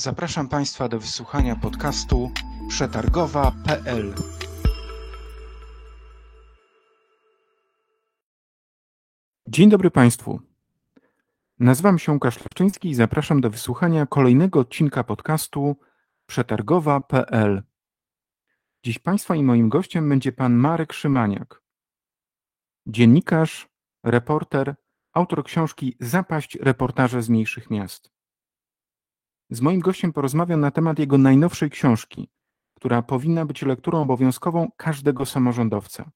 Zapraszam Państwa do wysłuchania podcastu przetargowa.pl. Dzień dobry Państwu. Nazywam się Łukasz Lewczyński i zapraszam do wysłuchania kolejnego odcinka podcastu przetargowa.pl. Dziś Państwa i moim gościem będzie Pan Marek Szymaniak. Dziennikarz, reporter, autor książki Zapaść reportaże z mniejszych miast. Z moim gościem porozmawiam na temat jego najnowszej książki, która powinna być lekturą obowiązkową każdego samorządowca.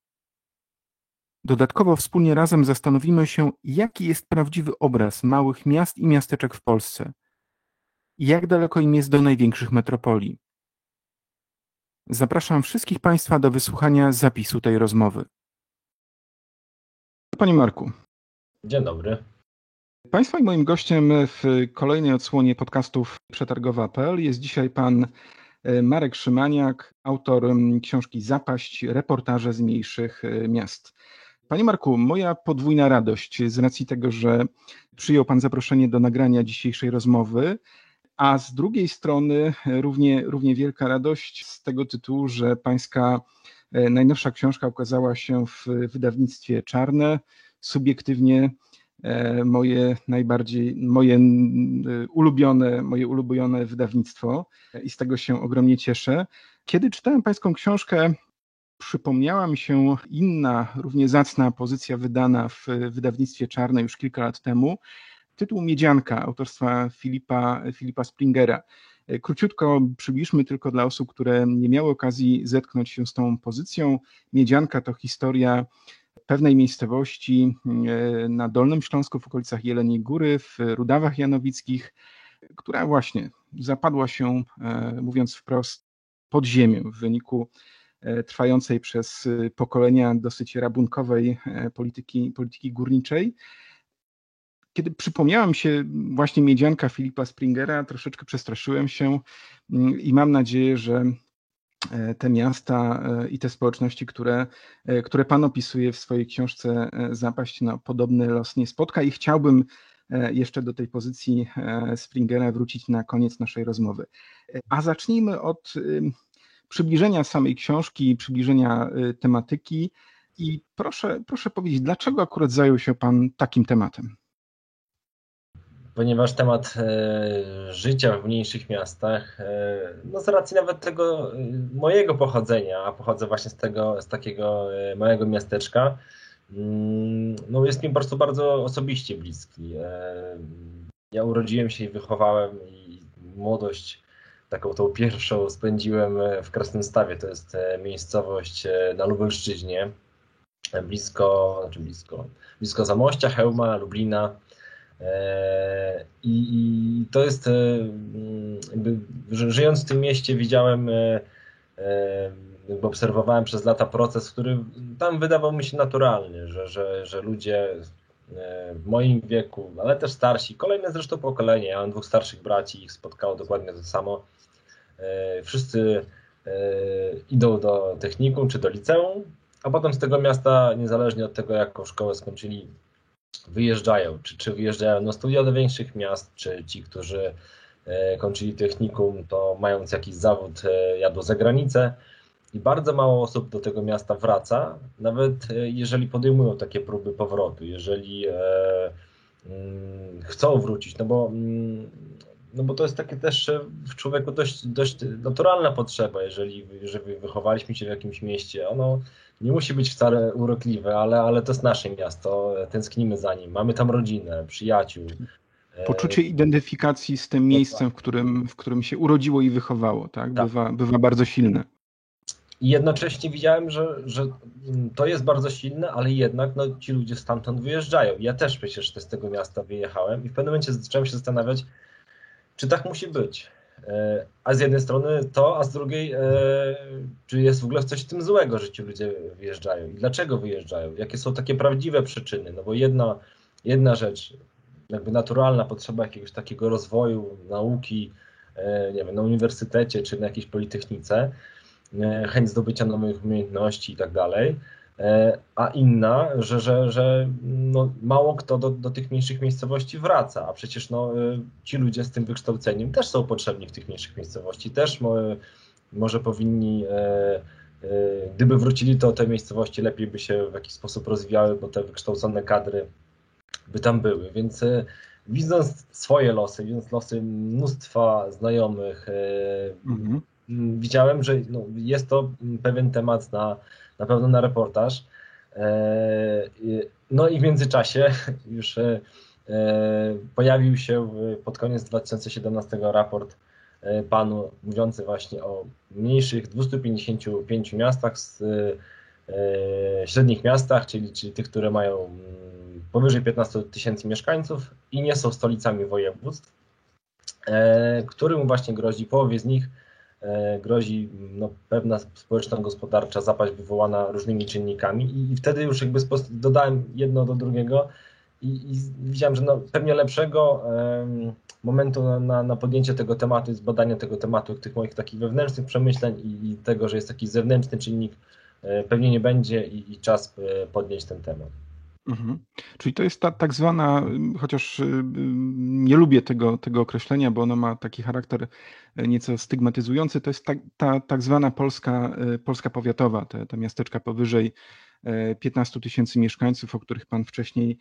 Dodatkowo wspólnie razem zastanowimy się, jaki jest prawdziwy obraz małych miast i miasteczek w Polsce i jak daleko im jest do największych metropolii. Zapraszam wszystkich Państwa do wysłuchania zapisu tej rozmowy. Panie Marku. Dzień dobry. Państwa i moim gościem w kolejnej odsłonie podcastów przetargowa.pl jest dzisiaj pan e, Marek Szymaniak, autor książki Zapaść, reportaże z mniejszych e, miast. Panie Marku, moja podwójna radość z racji tego, że przyjął pan zaproszenie do nagrania dzisiejszej rozmowy, a z drugiej strony równie, równie wielka radość z tego tytułu, że pańska e, najnowsza książka ukazała się w wydawnictwie Czarne, subiektywnie E, moje najbardziej, moje ulubione, moje ulubione wydawnictwo i z tego się ogromnie cieszę. Kiedy czytałem pańską książkę, przypomniała mi się inna, równie zacna pozycja wydana w wydawnictwie Czarne już kilka lat temu. Tytuł Miedzianka autorstwa Filipa, Filipa Springera. Króciutko przybliżmy tylko dla osób, które nie miały okazji zetknąć się z tą pozycją. Miedzianka to historia pewnej miejscowości e, na Dolnym Śląsku w okolicach Jeleniej Góry, w Rudawach Janowickich, która właśnie zapadła się, e, mówiąc wprost, pod ziemię w wyniku e, trwającej przez pokolenia dosyć rabunkowej polityki, polityki górniczej. Kiedy przypomniałam się właśnie miedzianka Filipa Springera, troszeczkę przestraszyłem się mm, i mam nadzieję, że te miasta e, i te społeczności, które, e, które Pan opisuje w swojej książce Zapaść, no, podobny los nie spotka i chciałbym jeszcze do tej pozycji Springera wrócić na koniec naszej rozmowy. A zacznijmy od przybliżenia samej książki, przybliżenia tematyki i proszę, proszę powiedzieć, dlaczego akurat zajął się Pan takim tematem? Ponieważ temat e, życia w mniejszych miastach, e, no z racji nawet tego e, mojego pochodzenia, a pochodzę właśnie z tego, z takiego małego miasteczka, mm, no jest mi po prostu bardzo osobiście bliski. Ja urodziłem się i wychowałem i młodość taką tą pierwszą spędziłem w Krasnym to jest miejscowość na Lubelszczyźnie, blisko, znaczy blisko, blisko Zamościa, Hełma, Lublina, I, I, to jest, e, żyjąc w tym mieście, widziałem, e, obserwowałem przez lata proces, który tam wydawał mi się naturalny, że, że, że ludzie w moim wieku, ale też starsi, kolejne zresztą pokolenie, ja mam dwóch starszych braci, ich spotkało dokładnie to samo. Wszyscy idą do technikum czy do liceum, a potem z tego miasta, niezależnie od tego, jaką szkołę skończyli, wyjeżdżają, czy, czy wyjeżdżają na studia do większych miast, czy ci, którzy e, kończyli technikum, to mając jakiś zawód e, jadą za granicę. I bardzo mało osób do tego miasta wraca, nawet e, jeżeli podejmują takie próby powrotu, jeżeli mm, chcą wrócić, no bo, mm, no bo to jest takie też w człowieku dość, dość naturalna potrzeba, jeżeli, jeżeli wychowaliśmy się w jakimś mieście, ono nie musi być wcale urokliwe, ale, ale to jest nasze miasto, tęsknimy za nim, mamy tam rodzinę, przyjaciół. Poczucie identyfikacji z tym miejscem, w którym, w którym się urodziło i wychowało, tak? tak. Bywa, bywa bardzo silne. I jednocześnie widziałem, że, że to jest bardzo silne, ale jednak no, ci ludzie stamtąd wyjeżdżają. Ja też przecież z tego miasta wyjechałem i w pewnym momencie zacząłem się zastanawiać, czy tak musi być. E, a z jednej strony to, a z drugiej, e, czy jest w ogóle coś w tym złego, że ci ludzie wyjeżdżają i dlaczego wyjeżdżają, jakie są takie prawdziwe przyczyny. No bo jedna, jedna rzecz, jakby naturalna potrzeba jakiegoś takiego rozwoju nauki, e, nie wiem, na uniwersytecie czy na jakiejś politechnice, chęć zdobycia nowych umiejętności i tak dalej. A inna, że, że, że no, mało kto do, do tych mniejszych miejscowości wraca, a przecież no, ci ludzie z tym wykształceniem też są potrzebni w tych mniejszych miejscowości, też może powinni Gdyby wrócili, to te miejscowości lepiej by się w jakiś sposób rozwijały, bo te wykształcone kadry by tam były. Więc e, widząc swoje losy, widząc losy mnóstwa znajomych, e, mhm. widziałem, że no, jest to pewien temat na, na pewno na reportaż. E, no i w międzyczasie już pojawił się pod koniec 2017 raport panu mówiący właśnie o mniejszych 255 miastach, z, średnich miastach, czyli, czyli tych, które mają powyżej 15 tysięcy mieszkańców i nie są stolicami województw, e, którym właśnie grozi, połowie z nich e, grozi no, pewna społeczno-gospodarcza zapaść wywołana różnymi czynnikami i, i wtedy już jakby dodałem jedno do drugiego i, i widziałem, że no, pewnie lepszego um, momentu na, na, podjęcie tego tematu, zbadania tego tematu, tych moich takich wewnętrznych przemyśleń i, i tego, że jest taki zewnętrzny czynnik, e, pewnie nie będzie i, i czas podnieść ten temat. Mhm. Czyli to jest ta tak zwana, chociaż y, y, nie lubię tego, tego określenia, bo ono ma taki charakter y, nieco stygmatyzujący, to jest ta, ta tak zwana Polska, Polska powiatowa, te, te miasteczka powyżej 15 tysięcy mieszkańców, o których Pan wcześniej,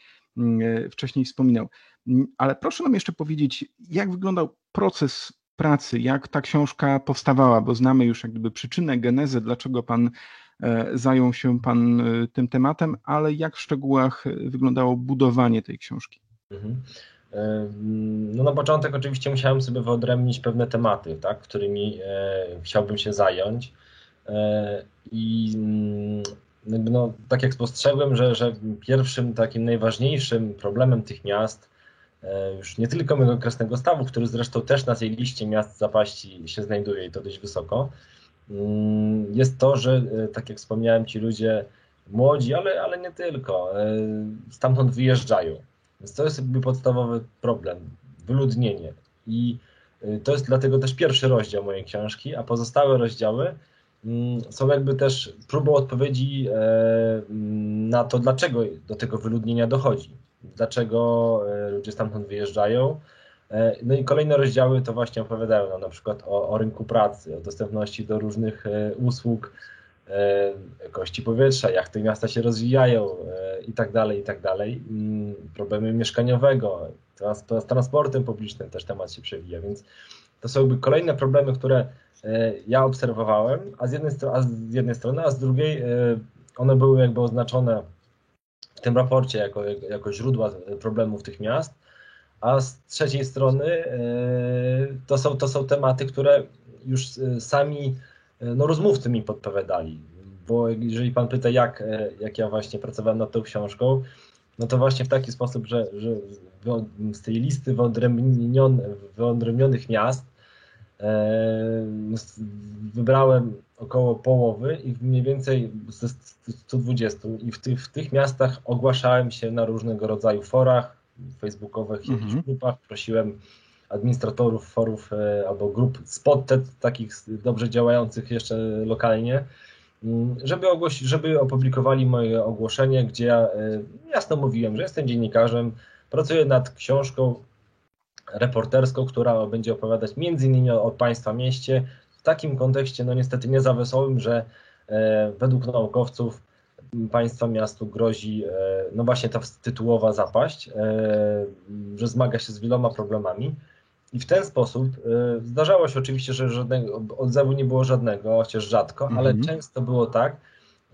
wcześniej wspominał. Ale proszę nam jeszcze powiedzieć, jak wyglądał proces pracy, jak ta książka powstawała, bo znamy już jak gdyby przyczynę, genezę, dlaczego Pan zajął się Pan e, tym tematem, ale jak w szczegółach e, wyglądało budowanie tej książki? Mhm. No na początek oczywiście musiałem sobie wyodrębnić pewne tematy, tak, którymi chciałbym się zająć. I mm, no, tak jak spostrzegłem, że, że pierwszym takim najważniejszym problemem tych miast, już nie tylko mego okresnego stawu, który zresztą też na tej liście miast zapaści się znajduje i to dość wysoko, jest to, że e, tak jak wspomniałem, ci ludzie młodzi, ale, ale nie tylko, e, stamtąd wyjeżdżają. Więc to jest jakby podstawowy problem, wyludnienie. I e, to jest dlatego też pierwszy rozdział mojej książki, a pozostałe rozdziały mm, są jakby też próbą odpowiedzi na to, dlaczego do tego wyludnienia dochodzi. Dlaczego ludzie stamtąd wyjeżdżają, no i kolejne rozdziały to właśnie opowiadają nam na przykład o, o rynku pracy, o dostępności do różnych e, usług, e, jakości powietrza, jak te miasta się rozwijają i tak dalej, i tak dalej. Mm, problemy mieszkaniowego, z transportem publicznym też temat się przewija, więc to są jakby kolejne problemy, które ja obserwowałem, a z jednej, a z jednej strony, a z drugiej one były jakby oznaczone w tym raporcie jako, jako źródła problemów tych miast, a z trzeciej strony e, to są, to są tematy, które już e, sami e, no, rozmówcy mi podpowiadali. Bo jeżeli pan pyta, jak, jak ja właśnie pracowałem nad tą książką, no to właśnie w taki sposób, że, że z tej listy wyodrębnionych miast wybrałem około połowy i mniej więcej ze 120 i w tych, w tych miastach ogłaszałem się na różnego rodzaju forach, facebookowych, mhm. jakichś grupach. Prosiłem administratorów forów e, albo grup spotted, takich dobrze działających jeszcze lokalnie, mm, żeby, żeby opublikowali moje ogłoszenie, gdzie ja e, jasno mówiłem, że jestem dziennikarzem, pracuję nad książką reporterską, która będzie opowiadać między innymi o, o państwa mieście w takim kontekście, no niestety nie za wesołym, że e, według naukowców państwa miastu grozi, e, no właśnie ta tytułowa zapaść, e, że zmaga się z wieloma problemami. I w ten sposób e, zdarzało się oczywiście, że żadnego odzewu nie było żadnego, chociaż rzadko, ale mhm. często było tak,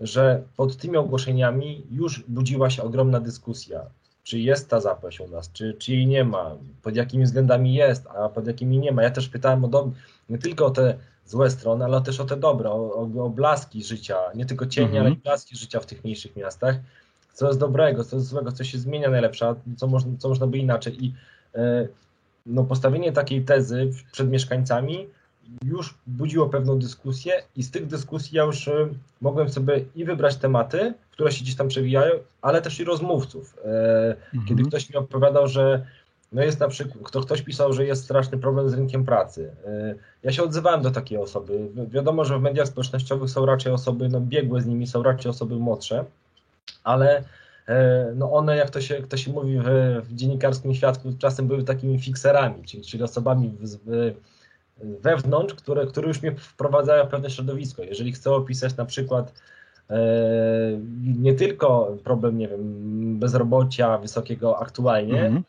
że pod tymi ogłoszeniami już budziła się ogromna dyskusja. Czy jest ta zapaść u nas, czy, czy jej nie ma, pod jakimi względami jest, a pod jakimi nie ma. Ja też pytałem o do, nie tylko o te złe strony, ale też o te dobre, o, o, o blaski życia, nie tylko cienie, mhm. ale i blaski życia w tych mniejszych miastach. Co jest dobrego, co jest złego, co się zmienia najlepsze, co można, co można by inaczej. I e, no, postawienie takiej tezy przed mieszkańcami już budziło pewną dyskusję i z tych dyskusji ja już e, mogłem sobie i wybrać tematy, które się gdzieś tam przewijają, ale też i rozmówców. E, mhm. Kiedy ktoś mi opowiadał, że no jest na przykład, kto, ktoś pisał, że jest straszny problem z rynkiem pracy. Ja się odzywałem do takiej osoby. Wiadomo, że w mediach społecznościowych są raczej osoby, no biegłe z nimi są raczej osoby młodsze, ale no one, jak to się, to się mówi w, w dziennikarskim świadku, czasem były takimi fikserami, czyli, czyli osobami w, w, wewnątrz, które, które już mnie wprowadzają w pewne środowisko. Jeżeli chcę opisać na przykład e, nie tylko problem, nie wiem, bezrobocia wysokiego aktualnie, mm -hmm.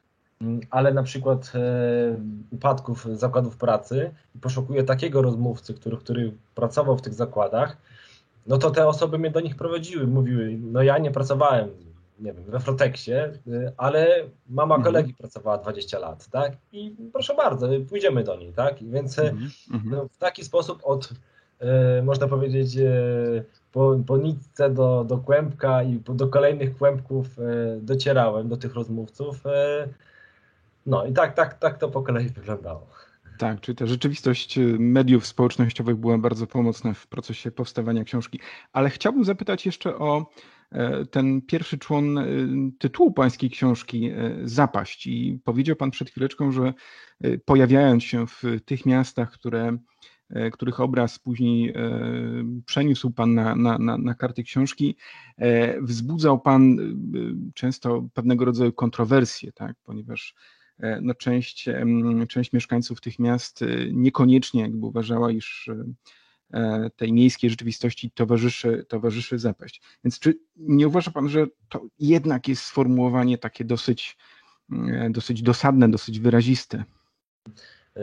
Ale na przykład e, upadków zakładów pracy i poszukuję takiego rozmówcy, który, który pracował w tych zakładach, no to te osoby mnie do nich prowadziły, mówiły, no ja nie pracowałem nie wiem, we Frotexie, y, ale mama mhm. kolegi pracowała 20 lat, tak? I proszę bardzo, pójdziemy do niej, tak? Więc y, mhm. Mhm. no, w taki sposób od, e, można powiedzieć, e, po, po nitce do, do kłębka i do kolejnych kłębków e, docierałem do tych rozmówców. No i tak, tak, tak to po kolei wyglądało. Tak, czyli ta rzeczywistość mediów społecznościowych była bardzo pomocna w procesie powstawania książki. Ale chciałbym zapytać jeszcze o E, ten pierwszy człon e, tytułu pańskiej książki e, Zapaść. I powiedział pan przed chwileczką, że pojawiając się w tych miastach, które, których obraz później przeniósł pan na, na, na, na karty książki, wzbudzał pan często pewnego rodzaju kontrowersje, tak? ponieważ no, część, część mieszkańców tych miast niekoniecznie jakby uważała, iż E, tej miejskiej rzeczywistości towarzyszy, towarzyszy zapaść. Więc czy nie uważa Pan, że to jednak jest sformułowanie takie dosyć, e, dosyć dosadne, dosyć wyraziste? E,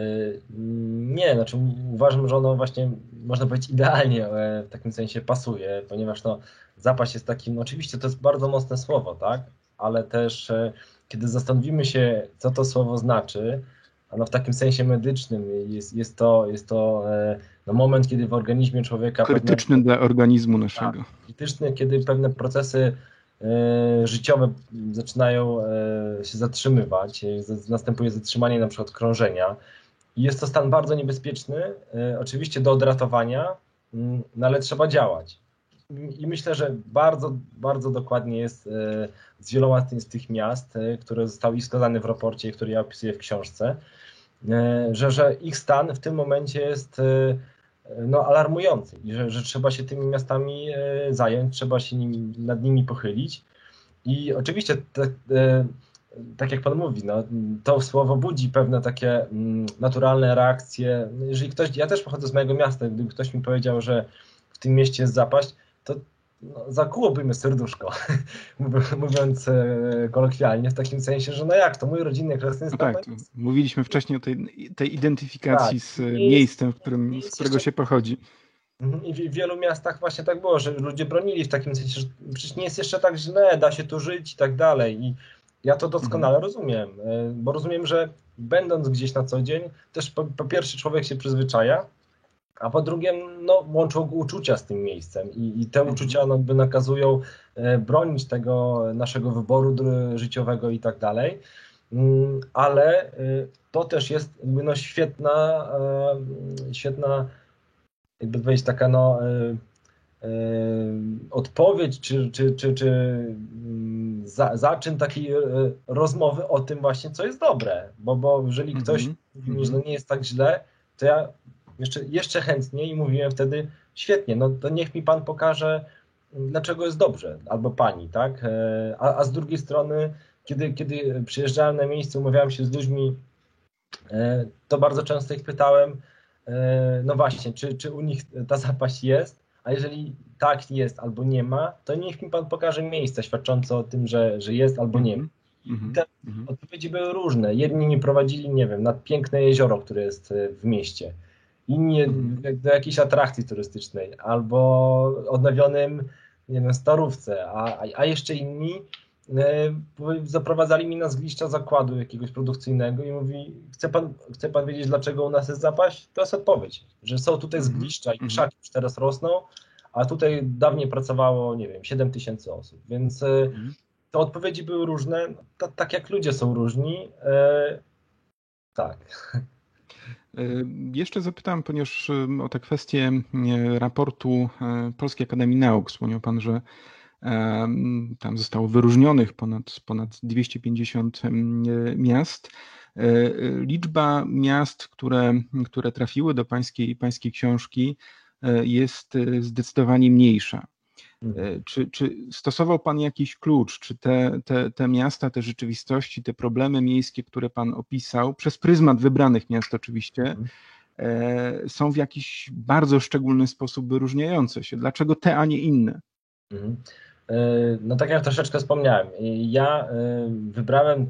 nie, znaczy uważam, że ono właśnie można powiedzieć idealnie w takim sensie pasuje, ponieważ no, zapaść jest takim, oczywiście to jest bardzo mocne słowo, tak? Ale też kiedy zastanowimy się, co to słowo znaczy, no w takim sensie medycznym jest, jest to, jest to e, no moment, kiedy w organizmie człowieka... Krytyczny pewne, dla organizmu naszego. Tak, krytyczny, kiedy pewne procesy e, życiowe zaczynają e, się zatrzymywać, następuje zatrzymanie na przykład krążenia i jest to stan bardzo niebezpieczny, oczywiście do odratowania, mm, no ale trzeba działać. I myślę, że bardzo, bardzo dokładnie jest z wieloma z tych miast, które zostały wskazane w raporcie, który ja opisuję w książce, E, że, że ich stan w tym momencie jest e, no, alarmujący i że, że trzeba się tymi miastami e, zająć, trzeba się nimi, nad nimi pochylić. I oczywiście, tak jak Pan mówi, no, to słowo budzi pewne takie mm, naturalne reakcje. Jeżeli ktoś, ja też pochodzę z mojego miasta, gdyby ktoś mi powiedział, że w tym mieście jest zapaść, to no, zakułoby mnie serduszko, mówiąc e, kolokwialnie, w takim sensie, że no jak to, mój rodzinny krasny no tak, Mówiliśmy wcześniej o tej, tej identyfikacji tak. z miejscem, w którym, z którego jeszcze... się pochodzi. Mhm. I w wielu miastach właśnie tak było, że ludzie bronili w takim sensie, że przecież nie jest jeszcze tak źle, da się tu żyć i tak dalej. I ja to doskonale mhm. rozumiem, e, bo rozumiem, że będąc gdzieś na co dzień, też po, po pierwsze człowiek się przyzwyczaja, a po drugie no, łączą uczucia z tym miejscem i, i te mhm. uczucia no, by nakazują e, bronić tego naszego wyboru życiowego i tak dalej, mm, ale e, to też jest no, świetna, e, świetna jakby powiedzieć taka no, odpowiedź czy, czy, czy, czy mm, za, zaczyn takiej rozmowy o tym właśnie, co jest dobre, bo, bo jeżeli ktoś mm -hmm. mówi, że no nie jest tak źle, to ja jeszcze, jeszcze chętniej i mówiłem wtedy, świetnie, no to niech mi pan pokaże, dlaczego jest dobrze, albo pani, tak? E, a, a z drugiej strony, kiedy, kiedy przyjeżdżałem na miejsce, umawiałem się z ludźmi, e, to bardzo często ich pytałem, e, no właśnie, czy, czy u nich ta zapaść jest, a jeżeli tak jest albo nie ma, to niech mi pan pokaże miejsce świadczące o tym, że, że jest albo nie ma. Mm -hmm. Te mm -hmm. odpowiedzi były różne. Jedni mi prowadzili, nie wiem, nad piękne jezioro, które jest w mieście inni do jakiejś atrakcji turystycznej, albo odnowionym, nie wiem, starówce, a, a jeszcze inni e, zaprowadzali mnie na zgliszcza zakładu jakiegoś produkcyjnego i mówi, chce pan, chce pan wiedzieć, dlaczego u nas jest zapaść? To jest odpowiedź, że są tutaj mhm. zgliszcza i mhm. krzaki już teraz rosną, a tutaj dawniej pracowało, nie wiem, 7 tysięcy osób, więc e, mhm. te odpowiedzi były różne, tak jak ludzie są różni, e, tak. E, jeszcze zapytałem, ponieważ o tę kwestię raportu e, Polskiej Akademii Nauk. Wspomniał Pan, że Tam zostało wyróżnionych ponad, ponad 250 miast. Liczba miast, które, które trafiły do pańskiej, pańskiej książki, jest zdecydowanie mniejsza. Mhm. Czy, czy stosował Pan jakiś klucz? Czy te, te, te miasta, te rzeczywistości, te problemy miejskie, które Pan opisał, przez pryzmat wybranych miast oczywiście, mhm. e, są w jakiś bardzo szczególny sposób wyróżniające się? Dlaczego te, a nie inne? Mhm. E, no tak jak troszeczkę wspomniałem, ja e, wybrałem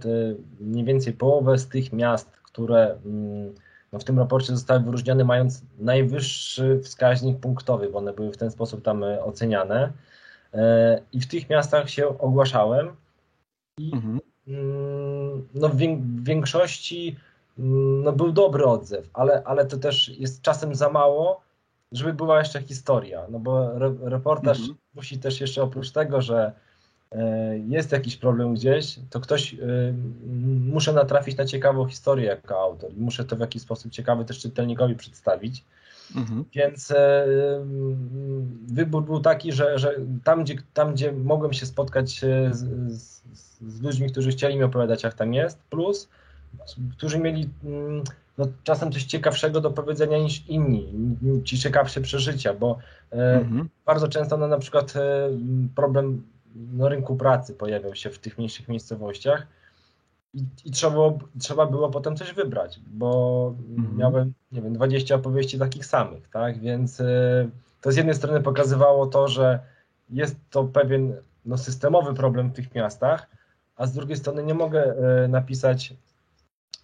mniej więcej połowę z tych miast, które mm, no w tym raporcie zostały wyróżnione mając najwyższy wskaźnik punktowy, bo one były w ten sposób tam e, oceniane. E, I w tych miastach się ogłaszałem. I mhm. Mm, no w większości mm, no był dobry odzew, ale, ale to też jest czasem za mało, żeby była jeszcze historia. No bo reportaż mhm. musi też jeszcze oprócz tego, że jest jakiś problem gdzieś, to ktoś, e, muszę natrafić na ciekawą historię jako autor i muszę to w jakiś sposób ciekawy też czytelnikowi przedstawić. Mhm. Więc e, wybór był taki, że, że tam, gdzie, tam, gdzie mogłem się spotkać z, z, z ludźmi, którzy chcieli mi opowiadać, jak tam jest, plus którzy mieli mm, no, czasem coś ciekawszego do powiedzenia niż inni, ci ciekawsze przeżycia, bo mhm. bardzo często no, na przykład problem no, rynku pracy pojawiał się w tych mniejszych miejscowościach i, i trzeba, było, trzeba było potem coś wybrać, bo mhm. miałem, nie wiem, 20 opowieści takich samych, tak, więc y, to z jednej strony pokazywało to, że jest to pewien no, systemowy problem w tych miastach, a z drugiej strony nie mogę y, napisać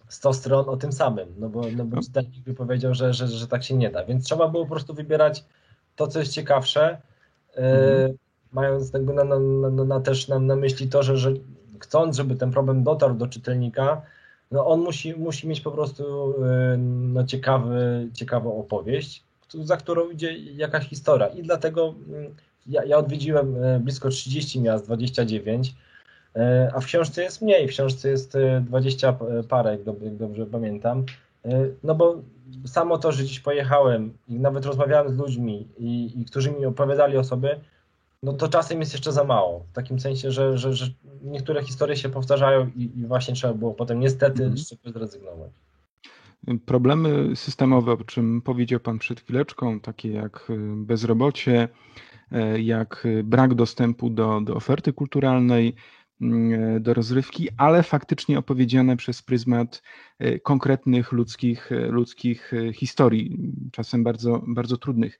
100 stron o tym samym, no bo, no bo czytelnik by powiedział, że, że, że tak się nie da, więc trzeba było po prostu wybierać to, co jest ciekawsze, y, mhm mając tego na, na, na, na też na, na myśli to, że, że chcąc, żeby ten problem dotarł do czytelnika, no on musi, musi mieć po prostu y, no, ciekawy, ciekawą opowieść, za którą idzie jakaś historia. I dlatego mm, ja, ja odwiedziłem y, blisko 30 miast, 29, y, a w książce jest mniej, w książce jest 20 parę, jak dobrze, jak dobrze pamiętam. No bo samo to, że dziś pojechałem i nawet rozmawiałem z ludźmi, i, i którzy mi opowiadali o sobie, no to czasem jest jeszcze za mało. W takim sensie, że, że, że niektóre historie się powtarzają i, i właśnie trzeba było potem niestety mhm. z czegoś zrezygnować. Problemy systemowe, o czym powiedział Pan przed chwileczką, takie jak y, bezrobocie, y, jak brak dostępu do, do oferty kulturalnej, y, do rozrywki, ale faktycznie opowiedziane przez pryzmat konkretnych ludzkich, ludzkich historii, czasem bardzo, bardzo trudnych.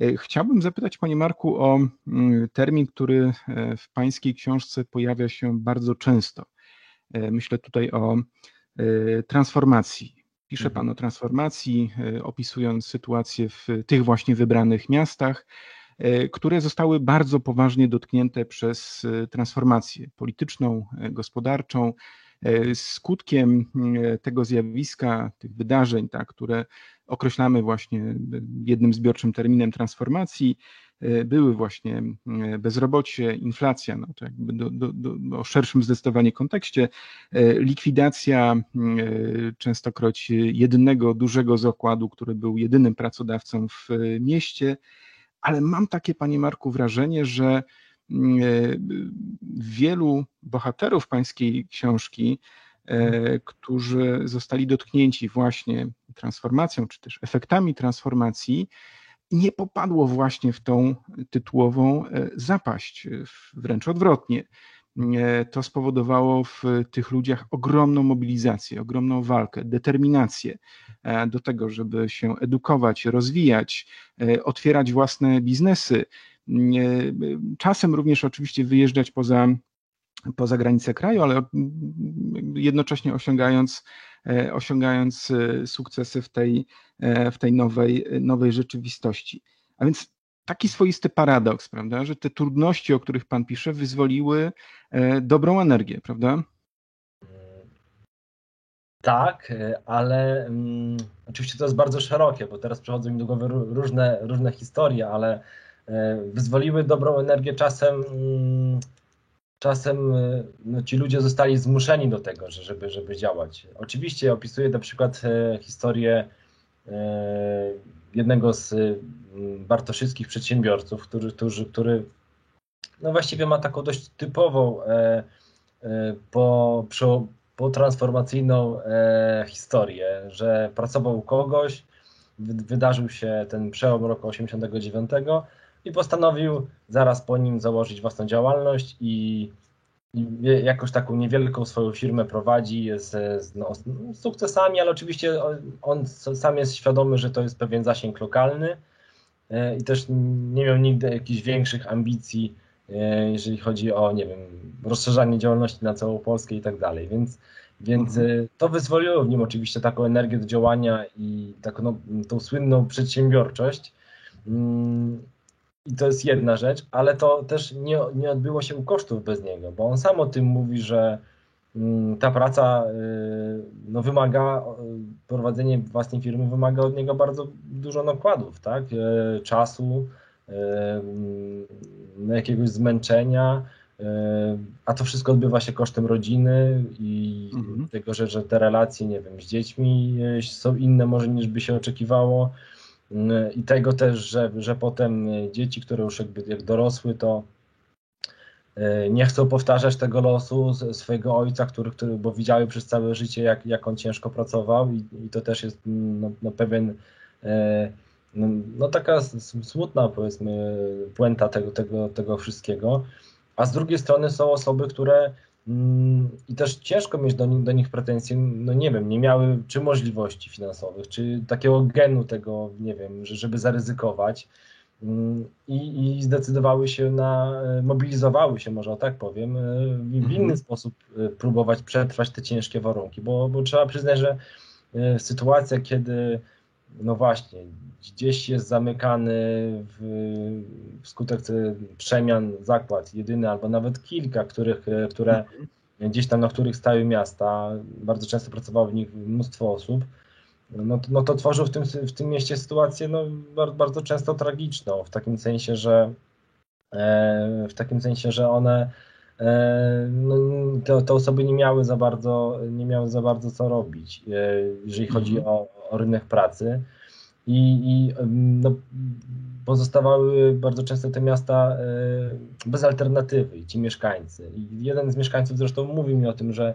E, chciałbym zapytać Panie Marku o mm, termin, który e, w Pańskiej książce pojawia się bardzo często. E, myślę tutaj o transformacji. Pisze Pan o transformacji, opisując sytuację w tych właśnie wybranych miastach, które zostały bardzo poważnie dotknięte przez transformację polityczną, gospodarczą. Skutkiem tego zjawiska, tych wydarzeń, tak, które określamy właśnie jednym zbiorczym terminem transformacji, e, były właśnie e, bezrobocie, inflacja, no to jakby do, do, do, o szerszym zdecydowanie kontekście, e, likwidacja częstokroć jednego dużego zakładu, który był jedynym pracodawcą w mieście, ale mam takie, panie Marku, wrażenie, że wielu bohaterów pańskiej książki E, którzy zostali dotknięci właśnie transformacją, czy też efektami transformacji, nie popadło właśnie w tą tytułową e, zapaść, wręcz odwrotnie. E, to spowodowało w tych ludziach ogromną mobilizację, ogromną walkę, determinację do tego, żeby się edukować, rozwijać, otwierać własne biznesy. Czasem również oczywiście wyjeżdżać poza poza granice kraju, ale jednocześnie osiągając, e, osiągając e, sukcesy w tej, e, w tej nowej, nowej rzeczywistości. A więc taki swoisty paradoks, prawda, że te trudności, o których Pan pisze, wyzwoliły dobrą energię, prawda? Tak, ale um, oczywiście to jest bardzo szerokie, bo teraz przechodzą mi do głowy różne, różne historie, ale wyzwoliły dobrą energię czasem czasem e, no, ci ludzie zostali zmuszeni do tego, żeby, żeby działać. Oczywiście opisuję na przykład e, historię e, jednego z bartoszyckich przedsiębiorców, który, który, który no właściwie ma taką dość typową po, potransformacyjną historię, że pracował u kogoś, wydarzył się ten przełom roku 89 i postanowił zaraz po nim założyć własną działalność i jakoś taką niewielką swoją firmę prowadzi z, z no, sukcesami, ale oczywiście on sam jest świadomy, że to jest pewien zasięg lokalny e, i też nie miał nigdy jakichś większych ambicji, e, jeżeli chodzi o, nie wiem, rozszerzanie działalności na całą Polskę i tak dalej, więc, więc mhm. E, to wyzwoliło w nim oczywiście taką energię do działania i taką no, tą słynną przedsiębiorczość. Mm, i to jest jedna rzecz, ale to też nie, nie odbyło się u kosztów bez niego, bo on sam o tym mówi, że mm, ta praca y, no, wymaga, prowadzenie własnej firmy wymaga od niego bardzo dużo nakładów, tak? Y, czasu, y, no, jakiegoś zmęczenia, a to wszystko odbywa się kosztem rodziny i mhm. tego, że, że te relacje, nie wiem, z dziećmi są inne może niż by się oczekiwało i tego też, że, że potem dzieci, które już jakby jak dorosły, to e, nie chcą powtarzać tego losu swojego ojca, który, który, bo widziały przez całe życie, jak, jak on ciężko pracował i, i to też jest no, no pewien, e, no, no, taka smutna powiedzmy puenta tego, tego, tego wszystkiego. A z drugiej strony są osoby, które I też ciężko mieć do nich, do nich pretensje, no nie wiem, nie miały czy możliwości finansowych, czy takiego genu tego, nie wiem, żeby zaryzykować mm, i, i zdecydowały się na, e, mobilizowały się, może o tak powiem, e, w, w inny mhm. sposób e, próbować przetrwać te ciężkie warunki, bo, bo trzeba przyznać, że sytuacja, kiedy no właśnie, gdzieś jest zamykany w, wskutek przemian zakład, jedyny albo nawet kilka, których, które gdzieś tam, na których stały miasta, bardzo często pracowało w nich mnóstwo osób, no, no to tworzył w tym, w tym mieście sytuację no, bardzo, bardzo często tragiczną, w takim sensie, że e, w takim sensie, że one e, no, te, te, osoby nie miały za bardzo, nie miały za bardzo co robić, e, jeżeli chodzi mhm. o, o rynek pracy i, i no, pozostawały bardzo często te miasta e, bez alternatywy i ci mieszkańcy. I jeden z mieszkańców zresztą mówił mi o tym, że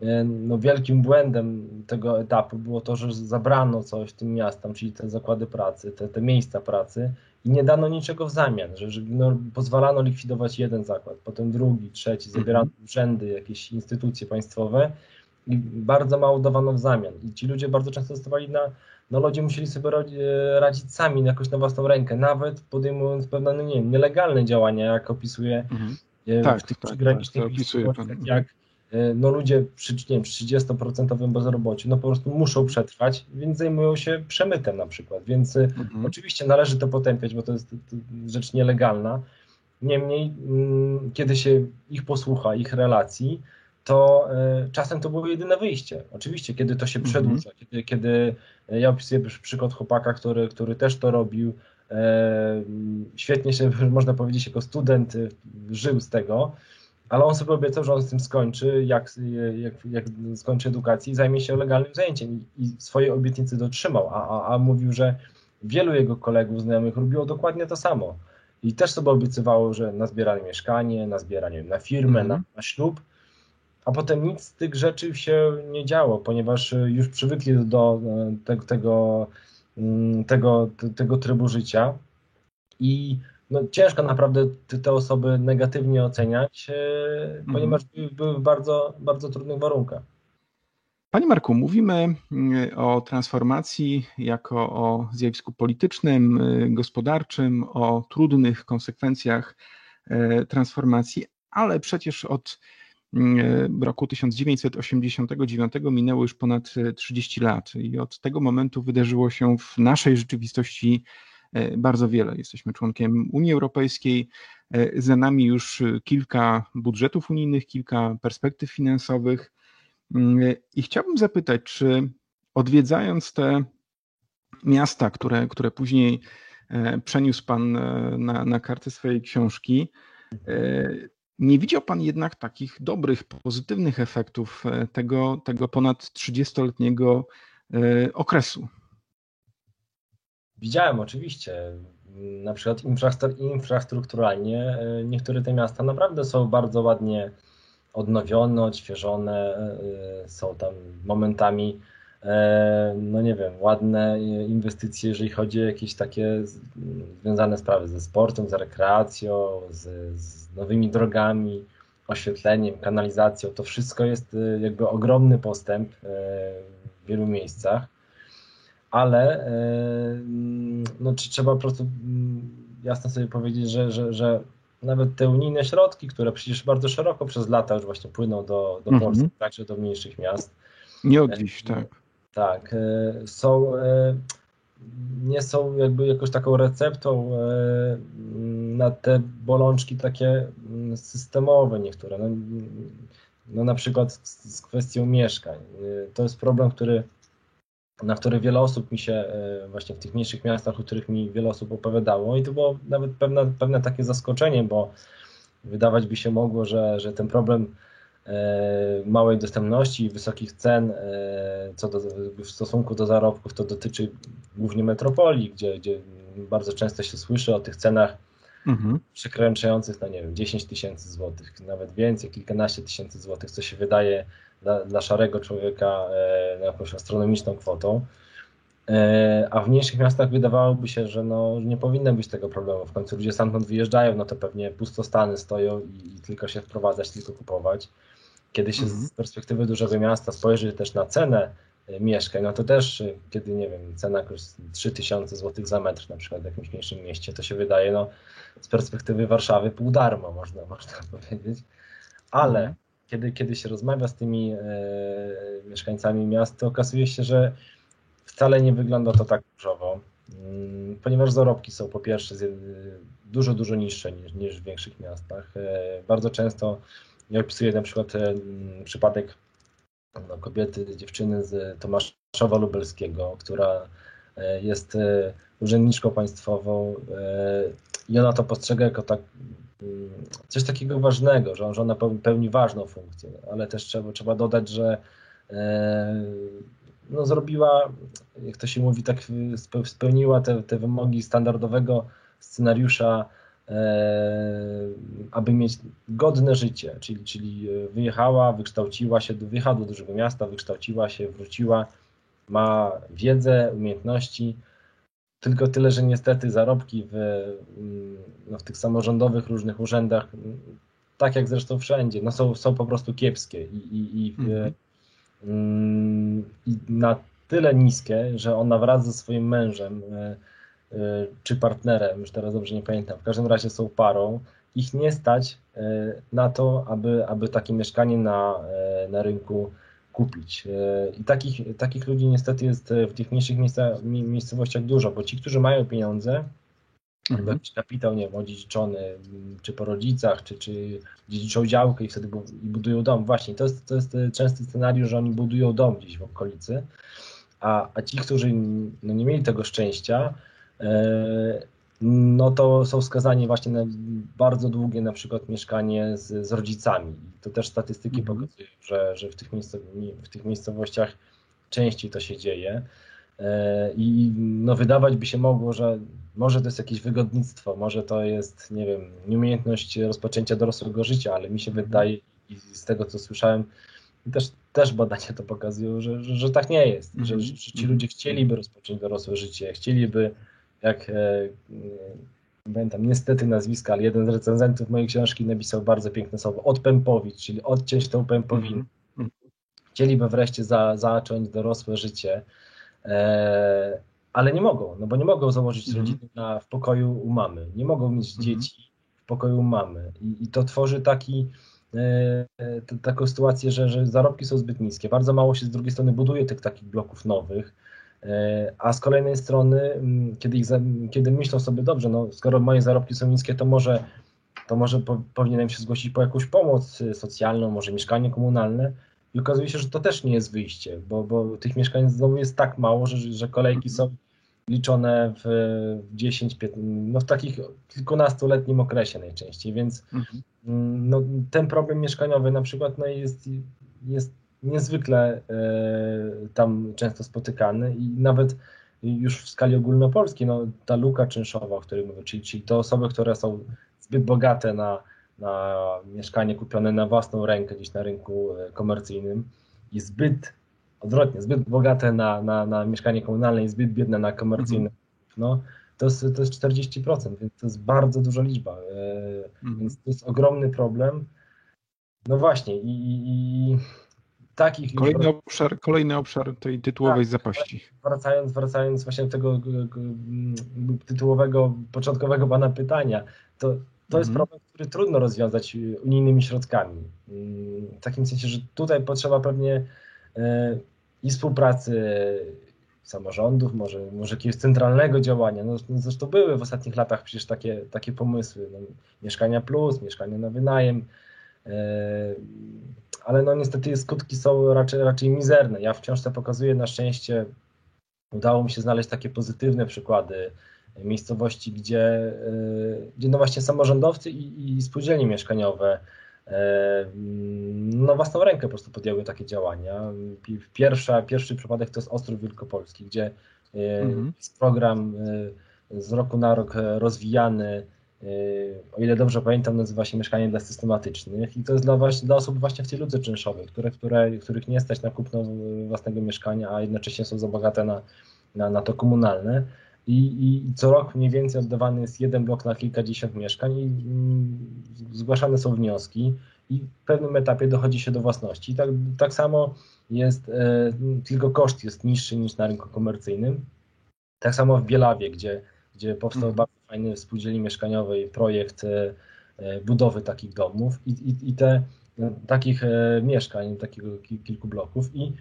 e, no, wielkim błędem tego etapu było to, że zabrano coś tym miastom, czyli te zakłady pracy, te, te miejsca pracy i nie dano niczego w zamian, że, że no, pozwalano likwidować jeden zakład, potem drugi, trzeci, zabierano mhm. urzędy, jakieś instytucje państwowe i bardzo mało dawano w zamian. I ci ludzie bardzo często zostawali na no ludzie musieli sobie e, radzić sami jakoś na własną rękę, nawet podejmując pewne, no nie wiem, nielegalne działania, jak opisuje mhm. E, tak, w tych tak, przygranicznych tak, tak, jak e, no ludzie przy, nie wiem, 30% bezrobociu, no po prostu muszą przetrwać, więc zajmują się przemytem na przykład, więc mhm. oczywiście należy to potępiać, bo to jest to rzecz nielegalna, niemniej mm, kiedy się ich posłucha, ich relacji, to y, czasem to było jedyne wyjście. Oczywiście, kiedy to się mhm. przedłuża, kiedy, kiedy e, ja opisuję przykład chłopaka, który, który też to robił, e, świetnie się, można powiedzieć, jako student y, żył z tego, ale on sobie obiecał, że on z tym skończy, jak, jak, jak skończy edukację i zajmie się legalnym zajęciem i, swojej obietnicy dotrzymał, a, a, a mówił, że wielu jego kolegów, znajomych robiło dokładnie to samo. I też sobie obiecywało, że na zbieranie mieszkanie, na zbieranie na firmę, na, na ślub, a potem nic z tych rzeczy się nie działo, ponieważ już przywykli do tego, tego, mm, tego, tego trybu życia i no, ciężko naprawdę te osoby negatywnie oceniać, e, ponieważ mhm. były w bardzo, bardzo trudnych warunkach. Panie Marku, mówimy mm, o transformacji jako o zjawisku politycznym, gospodarczym, o trudnych konsekwencjach e, transformacji, ale przecież od roku 1989 minęło już ponad 30 lat i od tego momentu wydarzyło się w naszej rzeczywistości e, bardzo wiele. Jesteśmy członkiem Unii Europejskiej, e, za nami już kilka budżetów unijnych, kilka perspektyw finansowych mm, i chciałbym zapytać, czy odwiedzając te miasta, które, które później e, przeniósł Pan na, na kartę swojej książki, nie widział Pan jednak takich dobrych, pozytywnych efektów e, tego, tego ponad 30-letniego e, okresu? Widziałem oczywiście. Na przykład infrastrukturalnie niektóre te miasta naprawdę są bardzo ładnie odnowione, odświeżone, są tam momentami E, no nie wiem, ładne inwestycje, jeżeli chodzi o jakieś takie związane sprawy ze sportem, z rekreacją, z, z nowymi drogami, oświetleniem, kanalizacją. To wszystko jest e, jakby ogromny postęp e, w wielu miejscach, ale no, czy trzeba po prostu mm, jasno sobie powiedzieć, że, że, że nawet te unijne środki, które przecież bardzo szeroko przez lata już właśnie płyną do, do Polski, mm -hmm. także do mniejszych miast. Nie od dziś, tak tak, e, są, e, nie są jakby jakąś taką receptą e, na te bolączki takie systemowe niektóre. No, no na przykład z, z kwestią mieszkań. To jest problem, który na który wiele osób mi się właśnie w tych mniejszych miastach, o których mi wiele osób opowiadało i to było nawet pewne, pewne takie zaskoczenie, bo wydawać by się mogło, że, że ten problem małej dostępności i wysokich cen e, co do, w stosunku do zarobków to dotyczy głównie metropolii, gdzie, gdzie bardzo często się słyszy o tych cenach mhm. przekraczających, no nie wiem, 10 tysięcy złotych, nawet więcej, kilkanaście tysięcy złotych, co się wydaje dla, dla szarego człowieka e, jakąś astronomiczną kwotą. A w mniejszych miastach wydawałoby się, że no, nie powinno być tego problemu. W końcu ludzie stamtąd wyjeżdżają, no to pewnie pustostany stoją i, i tylko się wprowadzać, tylko kupować. Kiedy się mhm. z perspektywy dużego miasta spojrzy też na cenę e, mieszkań, no to też, e, kiedy nie wiem, cena jest 3000 zł za metr na przykład w jakimś mniejszym mieście, to się wydaje no, z perspektywy Warszawy pół darmo, można, można powiedzieć. Ale mhm. kiedy, kiedy się rozmawia z tymi e, mieszkańcami miast, to okazuje się, że wcale nie wygląda to tak różowo, mm, ponieważ zarobki są po pierwsze dużo, dużo niższe niż, niż w większych miastach. E, bardzo często ja opisuję na przykład przypadek no, kobiety, dziewczyny z Tomaszowa Lubelskiego, która e, jest e, urzędniczką państwową e, i ona to postrzega jako tak, mm, coś takiego ważnego, że, ona pełni ważną funkcję, ale też trzeba, trzeba dodać, że no, zrobiła, jak to się mówi, tak spełniła te, te wymogi standardowego scenariusza E, aby mieć godne życie, czyli, czyli e, wyjechała, wykształciła się, wyjechała do dużego miasta, wykształciła się, wróciła, ma wiedzę, umiejętności, tylko tyle, że niestety zarobki w, mm, no, w tych samorządowych różnych urzędach, tak jak zresztą wszędzie, no są, są po prostu kiepskie i, i, i, mhm. mm, i na tyle niskie, że ona wraz ze swoim mężem e, czy partnerem, już teraz dobrze nie pamiętam, w każdym razie są parą, ich nie stać y, na to, aby, aby takie mieszkanie na, y, na rynku kupić. I takich, takich ludzi niestety jest w tych mniejszych miejsca, miejscowościach dużo, bo ci, którzy mają pieniądze, mhm. jakiś kapitał, nie wiem, odziedziczony, czy po rodzicach, czy, czy dziedziczą działkę i wtedy budują dom. Właśnie, to jest, to jest częsty scenariusz, że oni budują dom gdzieś w okolicy, a, a ci, którzy no, nie mieli tego szczęścia, no to są skazani właśnie na bardzo długie na przykład mieszkanie z, z rodzicami. To też statystyki mhm. pokazują, że, że w, tych w tych miejscowościach częściej to się dzieje. E, I no wydawać by się mogło, że może to jest jakieś wygodnictwo, może to jest, nie wiem, nieumiejętność rozpoczęcia dorosłego życia, ale mi się mhm. wydaje i z tego co słyszałem, też, też badania to pokazują, że, że, że tak nie jest, że, że ci mhm. ludzie chcieliby rozpocząć dorosłe życie, chcieliby jak e, pamiętam niestety nazwiska, ale jeden z recenzentów mojej książki napisał bardzo piękne słowo odpępowić, czyli odciąć tą pępowinę. Mm. Chcieliby wreszcie za, zacząć dorosłe życie, e, ale nie mogą, no bo nie mogą założyć mm. rodziny na, w pokoju u mamy, nie mogą mieć mm. dzieci w pokoju u mamy i, i to tworzy taki e, taką sytuację, że, że zarobki są zbyt niskie. Bardzo mało się z drugiej strony buduje tych takich bloków nowych. E, a z kolejnej strony, mm, kiedy, ich, kiedy myślą sobie, dobrze, no skoro moje zarobki są niskie, to może, to może po, powinienem się zgłosić po jakąś pomoc y, socjalną, może mieszkanie komunalne. I okazuje się, że to też nie jest wyjście, bo, bo tych mieszkań znowu jest tak mało, że, że kolejki są liczone w 10, 15, no w takich kilkunastoletnim okresie najczęściej, więc mhm. Mm, no, ten problem mieszkaniowy na przykład no, jest, jest niezwykle e, tam często spotykany i nawet już w skali ogólnopolskiej, no, ta luka czynszowa, o której mówię, czyli, czyli te osoby, które są zbyt bogate na, na mieszkanie kupione na własną rękę gdzieś na rynku e, komercyjnym i zbyt, odwrotnie, zbyt bogate na, na, na mieszkanie komunalne i zbyt biedne na komercyjne, mhm. no, to jest, to jest 40%, więc to jest bardzo duża liczba. E, mhm. Więc to jest ogromny problem. No właśnie, i, i takich. Kolejny obszar, kolejny obszar tej tytułowej tak, zapaści. Wracając, wracając właśnie do tego tytułowego, początkowego pana pytania, to, to jest mhm. problem, który trudno rozwiązać unijnymi środkami. W takim sensie, że tutaj potrzeba pewnie e, i współpracy samorządów, może, może jakiegoś centralnego działania. No, no, zresztą były w ostatnich latach przecież takie, takie pomysły. No, mieszkania plus, mieszkania na wynajem, ale no niestety skutki są raczej, raczej mizerne. Ja w książce pokazuję na szczęście, udało mi się znaleźć takie pozytywne przykłady miejscowości, gdzie, e, gdzie no właśnie samorządowcy i, i spółdzielnie mieszkaniowe e, no własną rękę po prostu podjęły takie działania. Pierwsza, pierwszy przypadek to jest Ostrów Wielkopolski, gdzie e, mhm. jest program z roku na rok rozwijany, o ile dobrze pamiętam, nazywa się Mieszkanie dla Systematycznych i to jest dla, dla osób właśnie w tej ludze czynszowej, które, które, których nie stać na kupno własnego mieszkania, a jednocześnie są za bogate na, na, na to komunalne. I, I, co rok mniej więcej oddawany jest jeden blok na kilkadziesiąt mieszkań i mm, zgłaszane są wnioski i w pewnym etapie dochodzi się do własności. Tak, tak samo jest, e, tylko koszt jest niższy niż na rynku komercyjnym. Tak samo w Bielawie, gdzie, gdzie powstał mhm. bardzo fajny spółdzielni mieszkaniowej projekt e, e, budowy takich domów i, i, i te takich mieszkań, takiego kilku bloków i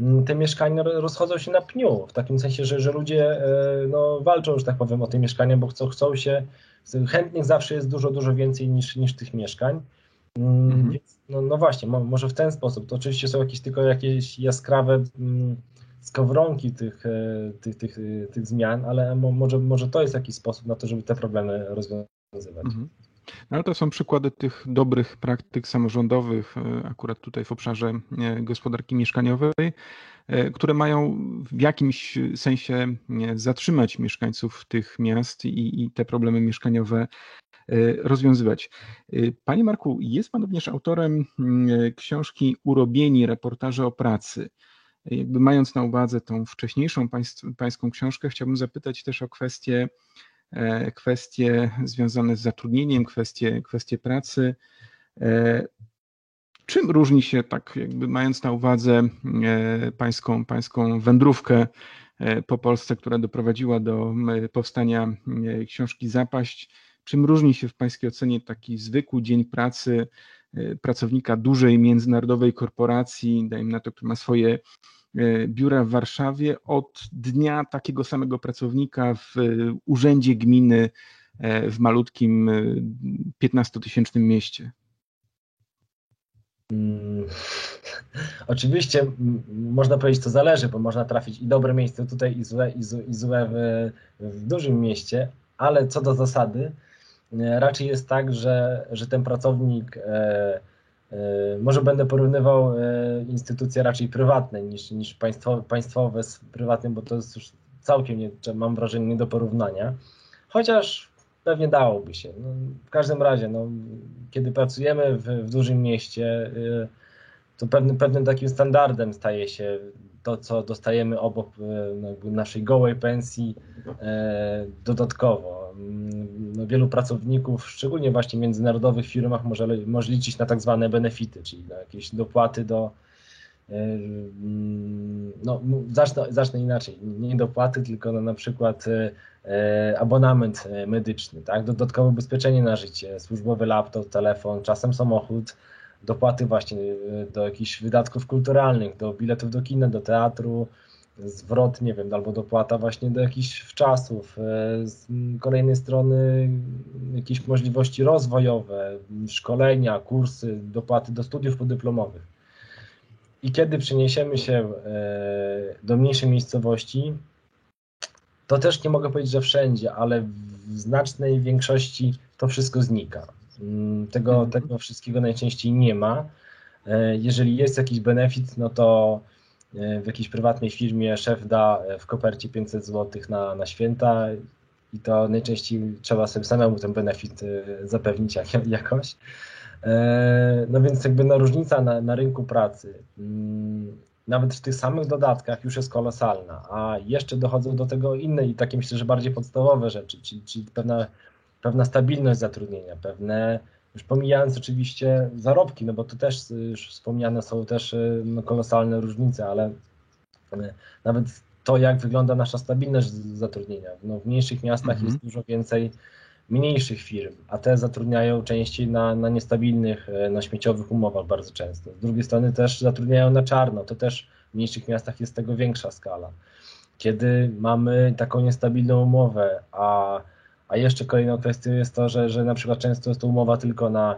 Mm, te mieszkania rozchodzą się na pniu, w takim sensie, że, że ludzie e, no, walczą, że tak powiem, o te mieszkania, bo chcą, chcą się, chętnych zawsze jest dużo, dużo więcej niż, niż tych mieszkań. Mm, mhm. Więc, no, no właśnie, może w ten sposób. To oczywiście są jakieś tylko jakieś jaskrawe mm, skowronki tych, e, tych, tych, tych zmian, ale może, może to jest jakiś sposób na to, żeby te problemy rozwiązywać. Mhm. No, ale to są przykłady tych dobrych praktyk samorządowych, e, akurat tutaj w obszarze e, gospodarki mieszkaniowej, e, które mają w jakimś sensie zatrzymać mieszkańców tych miast i, i te problemy mieszkaniowe rozwiązywać. Panie Marku, jest Pan również autorem książki Urobieni reportaże o pracy. Jakby mając na uwadze tą wcześniejszą pańską książkę, chciałbym zapytać też o kwestię E, kwestie związane z zatrudnieniem, kwestie, kwestie pracy. E, czym różni się, tak jakby mając na uwadze e, pańską, pańską wędrówkę po Polsce, która doprowadziła do powstania książki Zapaść, czym różni się w pańskiej ocenie taki zwykły dzień pracy pracownika dużej międzynarodowej korporacji, dajmy na to, który ma swoje biura w Warszawie od dnia takiego samego pracownika w urzędzie gminy e, w malutkim 15-tysięcznym e, mieście? Hmm. Oczywiście można powiedzieć, to zależy, bo można trafić i dobre miejsce tutaj, i złe, i złe, i złe w, w dużym mieście, ale co do zasady, raczej jest tak, że, że ten pracownik e, E, może będę porównywał e, instytucje raczej prywatne niż, niż państwowe, państwowe z prywatnym, bo to jest już całkiem, nie, mam wrażenie, nie do porównania. Chociaż pewnie dałoby się. No, w każdym razie, no, kiedy pracujemy w, w dużym mieście, e, to pewnym, pewnym takim standardem staje się to, co dostajemy obok no, naszej gołej pensji dodatkowo. No, wielu pracowników, szczególnie właśnie w międzynarodowych firmach, może, może liczyć na tak zwane benefity, czyli na jakieś dopłaty do. E, mm, no, zacznę, zacznę inaczej. Nie dopłaty, tylko na, na przykład e, e, abonament medyczny, tak? dodatkowe ubezpieczenie na życie, służbowy laptop, telefon, czasem samochód, dopłaty właśnie do jakichś wydatków kulturalnych, do biletów do kina, do teatru, zwrot, nie wiem, albo dopłata właśnie do jakichś wczasów, e, z kolejnej strony jakieś możliwości rozwojowe, szkolenia, kursy, dopłaty do studiów podyplomowych. I kiedy przeniesiemy się e, do mniejszej miejscowości, to też nie mogę powiedzieć, że wszędzie, ale w znacznej większości to wszystko znika. Mm, tego, mhm. tego wszystkiego najczęściej nie ma. E, jeżeli jest jakiś benefit, no to w jakiejś prywatnej firmie szef da w kopercie 500 zł na, na święta i to najczęściej trzeba sobie samemu ten benefit zapewnić jak, jakoś. No więc jakby no różnica na, na rynku pracy mm, nawet w tych samych dodatkach już jest kolosalna, a jeszcze dochodzą do tego inne i takie myślę, że bardziej podstawowe rzeczy, czyli, czyli pewna, pewna stabilność zatrudnienia, pewne, już pomijając oczywiście zarobki, no bo to też już wspomniane są też no, kolosalne różnice, ale nawet to, jak wygląda nasza stabilność zatrudnienia. No, w mniejszych miastach mhm. jest dużo więcej mniejszych firm, a te zatrudniają częściej na, na niestabilnych, na śmieciowych umowach bardzo często. Z drugiej strony też zatrudniają na czarno, to też w mniejszych miastach jest tego większa skala. Kiedy mamy taką niestabilną umowę, a, a jeszcze kolejną kwestią jest to, że, że na przykład często jest to umowa tylko na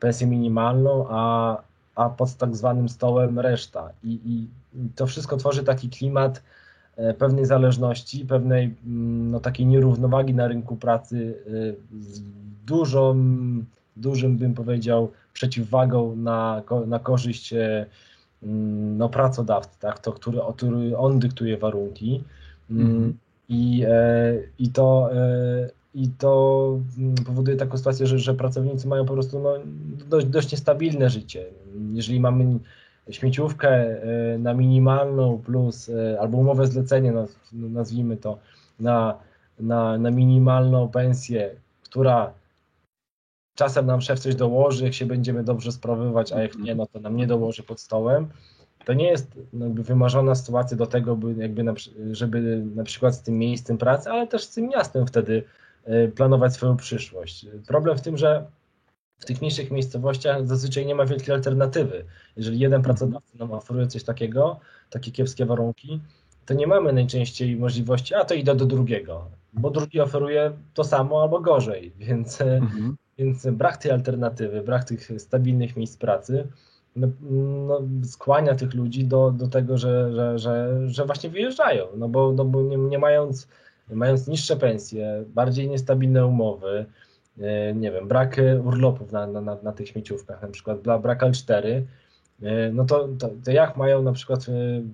pensję minimalną, a, a pod tak zwanym stołem reszta. I, I to wszystko tworzy taki klimat, E, pewnej zależności, pewnej mm, no, takiej nierównowagi na rynku pracy e, z dużą, dużym bym powiedział przeciwwagą na, na korzyść e, mm, no, pracodawcy, tak? to, który, który on dyktuje warunki mm. i, i to i to powoduje taką sytuację, że, że pracownicy mają po prostu no, dość, dość niestabilne życie. Jeżeli mamy śmieciówkę e, na minimalną plus, e, albo umowę zlecenie, nazwijmy to, na, na, na minimalną pensję, która czasem nam szef coś dołoży, jak się będziemy dobrze sprawować, a jak nie, no to nam nie dołoży pod stołem. To nie jest jakby wymarzona sytuacja do tego, by jakby na, żeby na przykład z tym miejscem pracy, ale też z tym miastem wtedy planować swoją przyszłość. Problem w tym, że w tych mniejszych miejscowościach zazwyczaj nie ma wielkiej alternatywy. Jeżeli jeden pracodawca nam oferuje coś takiego, takie kiepskie warunki, to nie mamy najczęściej możliwości, a to idę do drugiego, bo drugi oferuje to samo albo gorzej, więc, mhm. więc brak tej alternatywy, brak tych stabilnych miejsc pracy no, no, skłania tych ludzi do, do tego, że, że, że, że właśnie wyjeżdżają, no bo, no bo nie, nie mając, mając niższe pensje, bardziej niestabilne umowy, E, nie wiem, brak urlopów na, na, na tych śmieciówkach, na przykład brak L4, e, no to, to, to, jak mają na przykład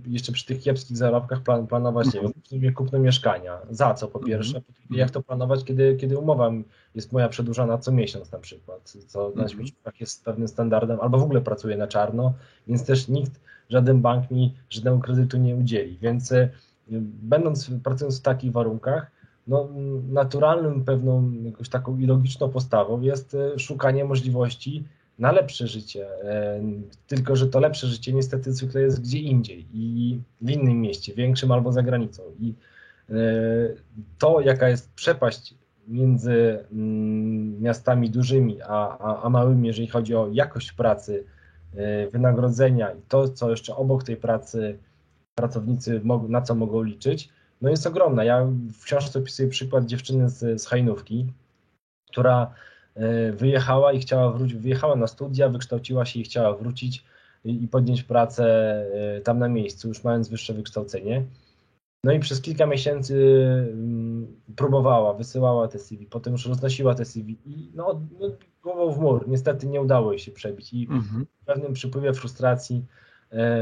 jeszcze przy tych kiepskich zarobkach plan, planować, nie wiem, kupno, kupno mieszkania? Za co po mhm. pierwsze? Mm -hmm. Jak to planować, kiedy, kiedy umowa jest moja przedłużana co miesiąc na przykład, co mm -hmm. na mhm. śmieciówkach jest pewnym standardem, albo w ogóle pracuje na czarno, więc też nikt, żaden bank mi żadnego kredytu nie udzieli, więc będąc, pracując w takich warunkach, no, naturalnym pewną jakąś taką i logiczną postawą jest e, szukanie możliwości na lepsze życie. E, tylko, że to lepsze życie niestety zwykle jest gdzie indziej i w innym mieście, większym albo za granicą. I e, to, jaka jest przepaść między mm, miastami dużymi a, a, a małymi, jeżeli chodzi o jakość pracy, wynagrodzenia i to, co jeszcze obok tej pracy pracownicy na co mogą liczyć, no jest ogromna. Ja w książce opisuję przykład dziewczyny z, z Hajnówki, która e, wyjechała i chciała wrócić, wyjechała na studia, wykształciła się i chciała wrócić i, i podjąć pracę e, tam na miejscu, już mając wyższe wykształcenie. No i przez kilka miesięcy mm, próbowała, wysyłała te CV, potem już roznosiła te CV i no, no głową w mur. Niestety nie udało jej się przebić i mhm. w pewnym przypływie frustracji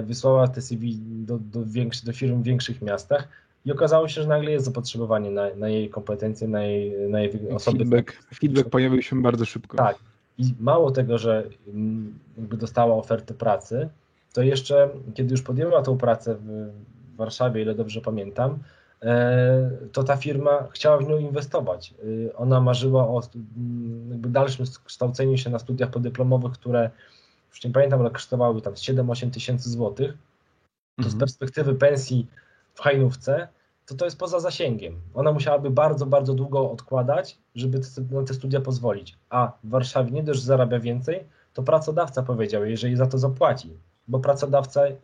wysłała te CV do, do, większy, do firm w większych miastach, i okazało się, że nagle jest zapotrzebowanie na, na jej kompetencje, na jej, na jej osoby. Feedback, feedback pojawił się bardzo szybko. Tak. I mało tego, że mm, jakby dostała ofertę pracy, to jeszcze, kiedy już podjęła tą pracę w Warszawie, ile dobrze pamiętam, e, to ta firma chciała w nią inwestować. E, ona marzyła o dalszym kształceniu się na studiach podyplomowych, które już nie pamiętam, ale kosztowały tam 7-8 tysięcy złotych. To z mhm. perspektywy pensji w hajnówce, to to jest poza zasięgiem. Ona musiałaby bardzo, bardzo długo odkładać, żeby na te studia pozwolić. A w Warszawie nie dość, że zarabia więcej, to pracodawca powiedział, jeżeli za to zapłaci, bo pracodawca y,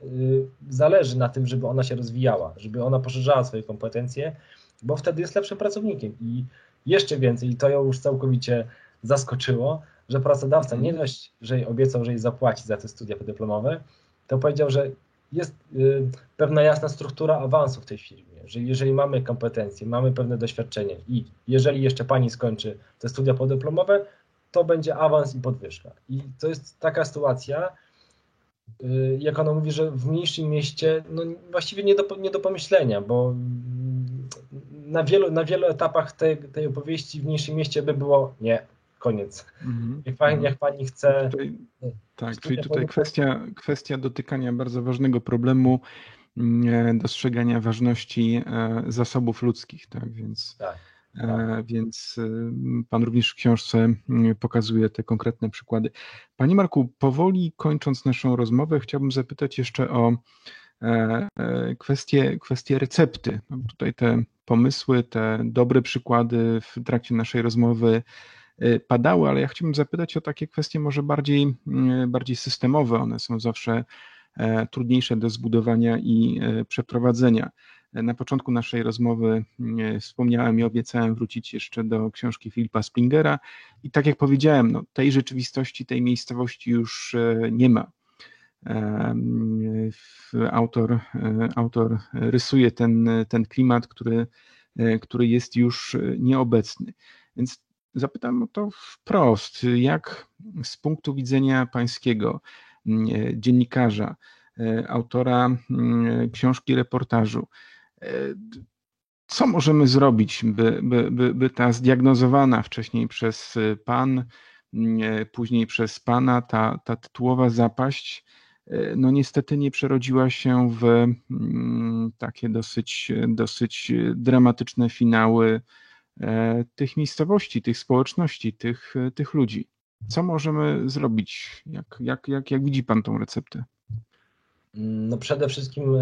zależy na tym, żeby ona się rozwijała, żeby ona poszerzała swoje kompetencje, bo wtedy jest lepszym pracownikiem. I jeszcze więcej, i to ją już całkowicie zaskoczyło, że pracodawca nie dość, że jej obiecał, że jej zapłaci za te studia podyplomowe, to powiedział, że jest y, pewna jasna struktura awansu w tej firmie, że jeżeli mamy kompetencje, mamy pewne doświadczenie i jeżeli jeszcze pani skończy te studia podyplomowe, to będzie awans i podwyżka. I to jest taka sytuacja, y, jak ona mówi, że w mniejszym mieście, no właściwie nie do, nie do pomyślenia, bo na wielu, na wielu etapach tej, tej opowieści w mniejszym mieście by było nie, koniec. Mhm. Jak, pani, jak pani chce. Tutaj, tak, czyli tutaj kwestia, kwestia dotykania bardzo ważnego problemu mm, dostrzegania ważności e, zasobów ludzkich, tak, więc. Tak. E, więc Pan również w książce mm, pokazuje te konkretne przykłady. Panie Marku, powoli kończąc naszą rozmowę, chciałbym zapytać jeszcze o e, kwestię, kwestię recepty. Tutaj te pomysły, te dobre przykłady w trakcie naszej rozmowy padały, ale ja chciałbym zapytać o takie kwestie może bardziej, y, bardziej systemowe. One są zawsze e, trudniejsze do zbudowania i e, przeprowadzenia. Na początku naszej rozmowy e, wspomniałem i obiecałem wrócić jeszcze do książki Filipa Springera i tak jak powiedziałem, no, tej rzeczywistości, tej miejscowości już nie ma. Autor, autor rysuje ten, ten klimat, który, który jest już nieobecny. Więc Zapytam o to wprost, jak z punktu widzenia pańskiego mm, dziennikarza, e, autora mm, książki reportażu, e, co możemy zrobić, by, by, by, by ta zdiagnozowana wcześniej przez pan, mm, e, później przez pana, ta, ta tytułowa zapaść, no niestety nie przerodziła się w takie dosyć, dosyć dramatyczne finały E, tych miejscowości, tych społeczności, tych, tych ludzi. Co możemy zrobić? Jak, jak, jak, jak widzi Pan tą receptę? No przede wszystkim e,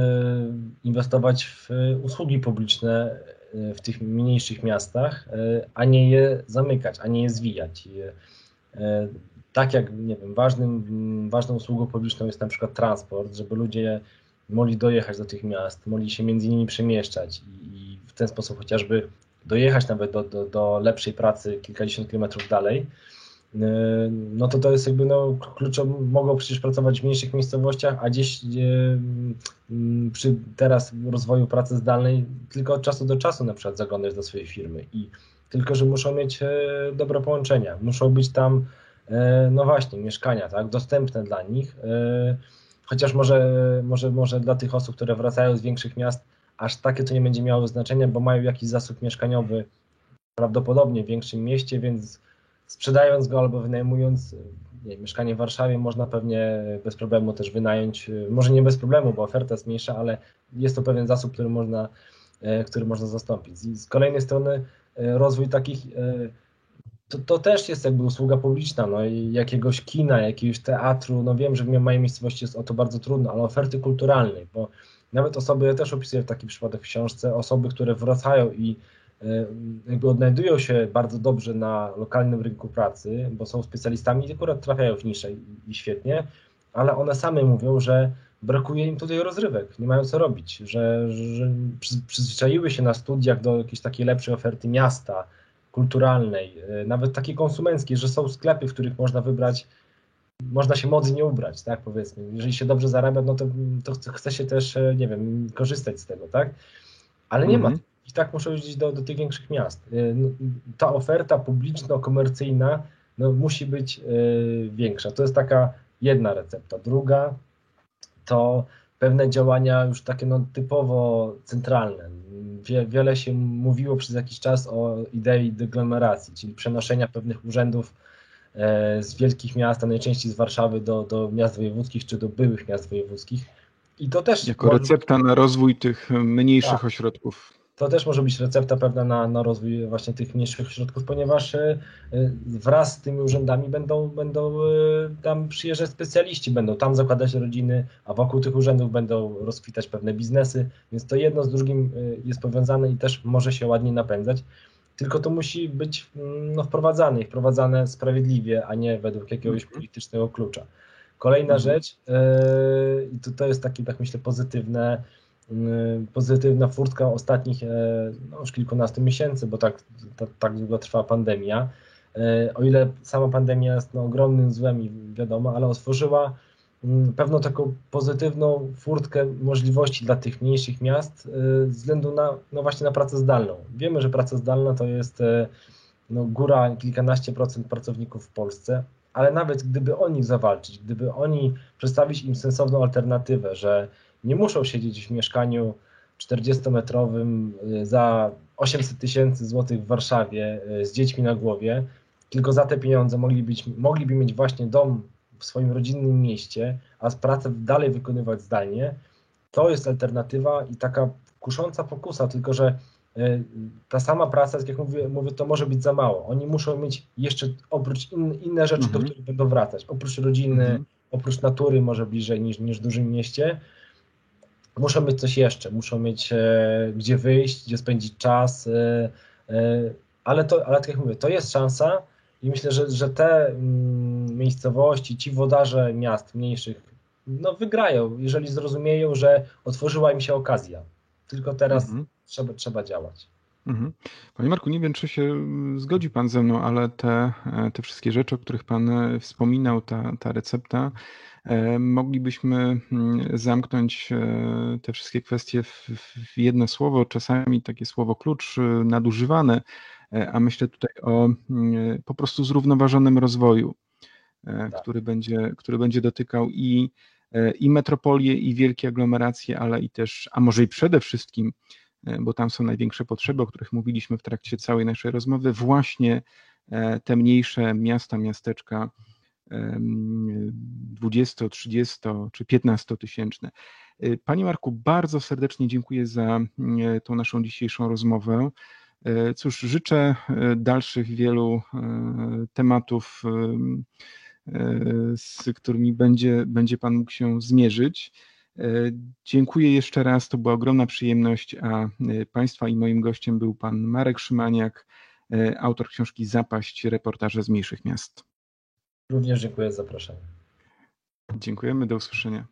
inwestować w usługi publiczne e, w tych mniejszych miastach, a nie je zamykać, a nie je zwijać. Tak jak nie wiem, ważnym, ważną usługą publiczną jest na przykład transport, żeby ludzie mogli dojechać do tych miast, mogli się między nimi przemieszczać i w ten sposób chociażby dojechać nawet do, do, do lepszej pracy kilkadziesiąt kilometrów dalej, y, no to to jest jakby no, kluczowo, mogą przecież pracować w mniejszych miejscowościach, a gdzieś gdzie, mm, przy teraz rozwoju pracy zdalnej tylko od czasu do czasu na przykład zaglądać do swojej firmy i tylko, że muszą mieć e, dobre połączenia, muszą być tam e, no właśnie, mieszkania, tak, dostępne dla nich, e, chociaż może, może, może dla tych osób, które wracają z większych miast, aż takie to nie będzie miało znaczenia, bo mają jakiś zasób mieszkaniowy prawdopodobnie w większym mieście, więc sprzedając go albo wynajmując nie, mieszkanie w Warszawie można pewnie bez problemu też wynająć, może nie bez problemu, bo oferta jest mniejsza, ale jest to pewien zasób, który można, e, który można zastąpić. Z kolejnej strony rozwój takich to, to, też jest jakby usługa publiczna, no jakiegoś kina, jakiegoś teatru, no wiem, że w mojej miejscowości jest o to bardzo trudno, ale oferty kulturalnej, bo nawet osoby, ja też opisuję taki przypadek w książce, osoby, które wracają i e, jakby odnajdują się bardzo dobrze na lokalnym rynku pracy, bo są specjalistami i akurat trafiają w niszę i, świetnie, ale one same mówią, że brakuje im tutaj rozrywek, nie mają co robić, że, że przyzwyczaiły się na studiach do jakiejś takiej lepszej oferty miasta, kulturalnej, e, nawet takiej konsumenckiej, że są sklepy, w których można wybrać można się modnie ubrać, tak powiedzmy. Jeżeli się dobrze zarabia, no to, to chce się też, e, nie wiem, korzystać z tego, tak? Ale nie mm -hmm. ma. I tak muszą jeździć do, do tych większych miast. E, ta oferta publiczno-komercyjna no, musi być y, większa. To jest taka jedna recepta. Druga to pewne działania już takie no, typowo centralne. Wie, wiele się mówiło przez jakiś czas o idei deglomeracji, czyli przenoszenia pewnych urzędów E, z wielkich miast, a najczęściej z Warszawy do, do miast wojewódzkich czy do byłych miast wojewódzkich. I to też. Jako może... recepta na rozwój tych mniejszych tak. ośrodków. To też może być recepta pewna na, na rozwój właśnie tych mniejszych ośrodków, ponieważ e, wraz z tymi urzędami będą, będą e, tam przyjeżdżać specjaliści, będą tam zakładać rodziny, a wokół tych urzędów będą rozkwitać pewne biznesy, więc to jedno z drugim jest powiązane i też może się ładnie napędzać tylko to musi być mm, no, wprowadzane i wprowadzane sprawiedliwie, a nie według jakiegoś mhm. politycznego klucza. Kolejna mhm. rzecz, yy, i to, to jest takie, tak myślę, pozytywne, yy, pozytywna furtka ostatnich yy, no, już kilkunastu miesięcy, bo tak, tak, tak długo trwa pandemia. O ile sama pandemia jest no, ogromnym złem i wiadomo, ale otworzyła pewną taką pozytywną furtkę możliwości dla tych mniejszych miast y, ze względu na, no właśnie na pracę zdalną. Wiemy, że praca zdalna to jest y, no, góra kilkanaście procent pracowników w Polsce, ale nawet gdyby o nich zawalczyć, gdyby oni przedstawić im sensowną alternatywę, że nie muszą siedzieć w mieszkaniu 40-metrowym y, za 800 tysięcy złotych w Warszawie z dziećmi na głowie, tylko za te pieniądze mogli być, mogliby mieć właśnie dom w swoim rodzinnym mieście, a pracę dalej wykonywać zdalnie, to jest alternatywa i taka kusząca pokusa, tylko że y, ta sama praca, jak mówię, mówię, to może być za mało. Oni muszą mieć jeszcze oprócz in, inne rzeczy, mhm. do których będą wracać. Oprócz rodziny, mhm. oprócz natury może bliżej niż, niż w dużym mieście, muszą mieć coś jeszcze, muszą mieć e, gdzie wyjść, gdzie spędzić czas, e, e, ale, to, ale tak jak mówię, to jest szansa i myślę, że, że te mm, miejscowości, ci wodarze miast mniejszych, no wygrają, jeżeli zrozumieją, że otworzyła im się okazja. Tylko teraz mhm. trzeba, trzeba działać. Mhm. Panie Marku, nie wiem, czy się zgodzi Pan ze mną, ale te, te wszystkie rzeczy, o których Pan wspominał, ta, ta recepta, E, moglibyśmy mm, zamknąć e, te wszystkie kwestie w, jedno słowo, czasami takie słowo klucz e, nadużywane, a myślę tutaj o mm, po prostu zrównoważonym rozwoju, tak. który, będzie, który będzie dotykał i, i metropolie, i wielkie aglomeracje, ale i też, a może i przede wszystkim, bo tam są największe potrzeby, o których mówiliśmy w trakcie całej naszej rozmowy, właśnie te mniejsze miasta, miasteczka, 20, 30 czy 15 tysięczne. Panie Marku, bardzo serdecznie dziękuję za mm, tą naszą dzisiejszą rozmowę. Y, cóż, życzę y, dalszych wielu tematów, z którymi będzie, będzie Pan mógł się zmierzyć. Dziękuję jeszcze raz, to była ogromna przyjemność, a Państwa i moim gościem był Pan Marek Szymaniak, autor książki Zapaść, reportaże z mniejszych miast. Również dziękuję za zaproszenie. Dziękujemy, do usłyszenia.